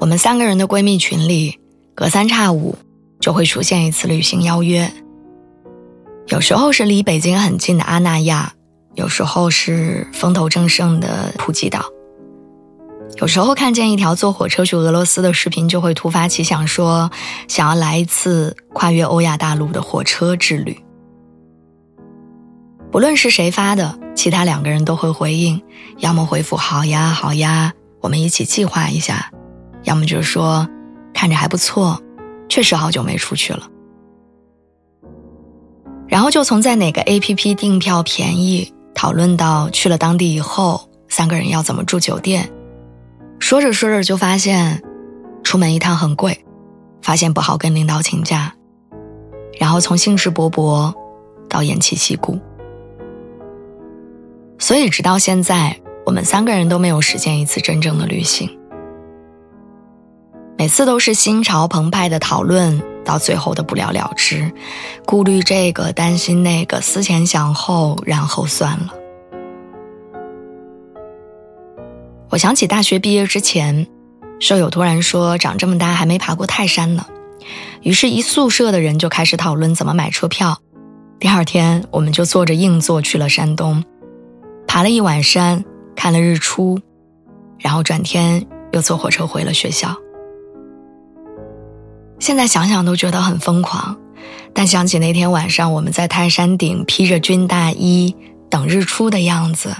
我们三个人的闺蜜群里，隔三差五就会出现一次旅行邀约。有时候是离北京很近的阿那亚，有时候是风头正盛的普吉岛。有时候看见一条坐火车去俄罗斯的视频，就会突发奇想说，想要来一次跨越欧亚大陆的火车之旅。不论是谁发的，其他两个人都会回应，要么回复“好呀，好呀”，我们一起计划一下。要么就是说，看着还不错，确实好久没出去了。然后就从在哪个 A P P 订票便宜，讨论到去了当地以后，三个人要怎么住酒店。说着说着就发现，出门一趟很贵，发现不好跟领导请假，然后从兴致勃勃到偃旗息鼓。所以直到现在，我们三个人都没有实现一次真正的旅行。每次都是心潮澎湃的讨论，到最后的不了了之，顾虑这个，担心那个，思前想后，然后算了。我想起大学毕业之前，舍友突然说长这么大还没爬过泰山呢，于是，一宿舍的人就开始讨论怎么买车票。第二天，我们就坐着硬座去了山东，爬了一晚山，看了日出，然后转天又坐火车回了学校。现在想想都觉得很疯狂，但想起那天晚上我们在泰山顶披着军大衣等日出的样子，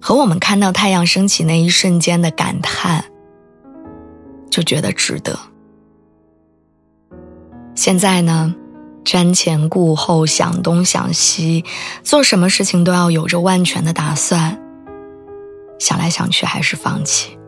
和我们看到太阳升起那一瞬间的感叹，就觉得值得。现在呢，瞻前顾后，想东想西，做什么事情都要有着万全的打算，想来想去还是放弃。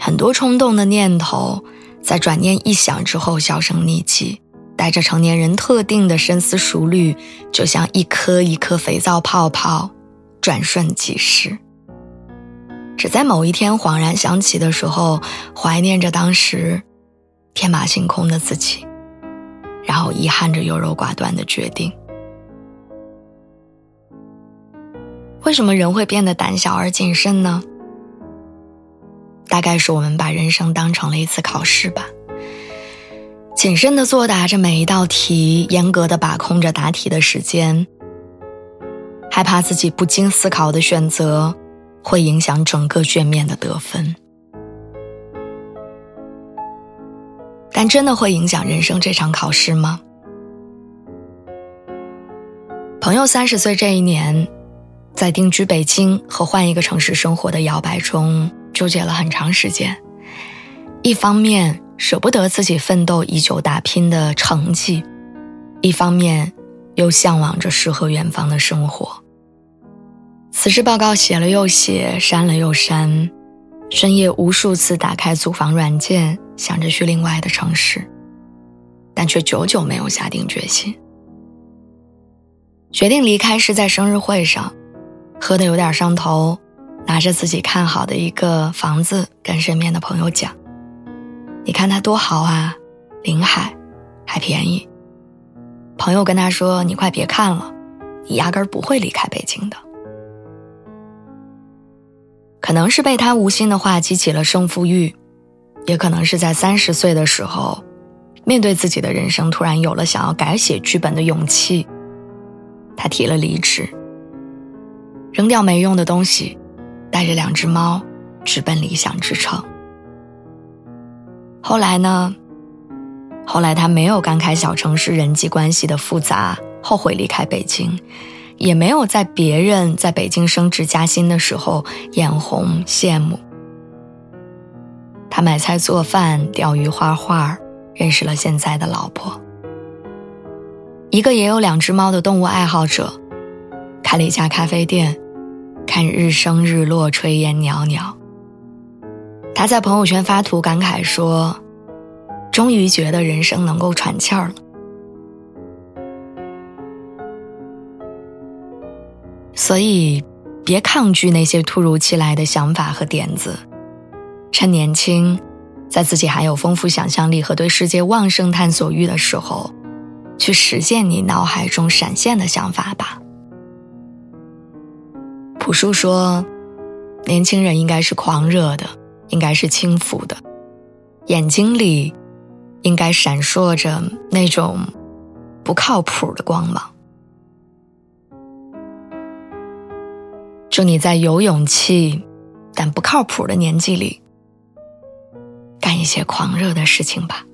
很多冲动的念头，在转念一想之后销声匿迹，带着成年人特定的深思熟虑，就像一颗一颗肥皂泡泡，转瞬即逝。只在某一天恍然想起的时候，怀念着当时天马行空的自己，然后遗憾着优柔寡断的决定。为什么人会变得胆小而谨慎呢？大概是我们把人生当成了一次考试吧，谨慎的作答着每一道题，严格的把控着答题的时间，害怕自己不经思考的选择会影响整个卷面的得分。但真的会影响人生这场考试吗？朋友三十岁这一年，在定居北京和换一个城市生活的摇摆中。纠结了很长时间，一方面舍不得自己奋斗已久打拼的成绩，一方面又向往着诗和远方的生活。辞职报告写了又写，删了又删，深夜无数次打开租房软件，想着去另外的城市，但却久久没有下定决心。决定离开是在生日会上，喝的有点上头。拿着自己看好的一个房子，跟身边的朋友讲：“你看它多好啊，临海，还便宜。”朋友跟他说：“你快别看了，你压根儿不会离开北京的。”可能是被他无心的话激起了胜负欲，也可能是在三十岁的时候，面对自己的人生，突然有了想要改写剧本的勇气。他提了离职，扔掉没用的东西。带着两只猫，直奔理想之城。后来呢？后来他没有感慨小城市人际关系的复杂，后悔离开北京，也没有在别人在北京升职加薪的时候眼红羡慕。他买菜做饭、钓鱼画画，认识了现在的老婆，一个也有两只猫的动物爱好者，开了一家咖啡店。看日升日落，炊烟袅袅。他在朋友圈发图感慨说：“终于觉得人生能够喘气儿了。”所以，别抗拒那些突如其来的想法和点子，趁年轻，在自己还有丰富想象力和对世界旺盛探索欲的时候，去实现你脑海中闪现的想法吧。朴树说：“年轻人应该是狂热的，应该是轻浮的，眼睛里应该闪烁着那种不靠谱的光芒。”祝你在有勇气但不靠谱的年纪里，干一些狂热的事情吧。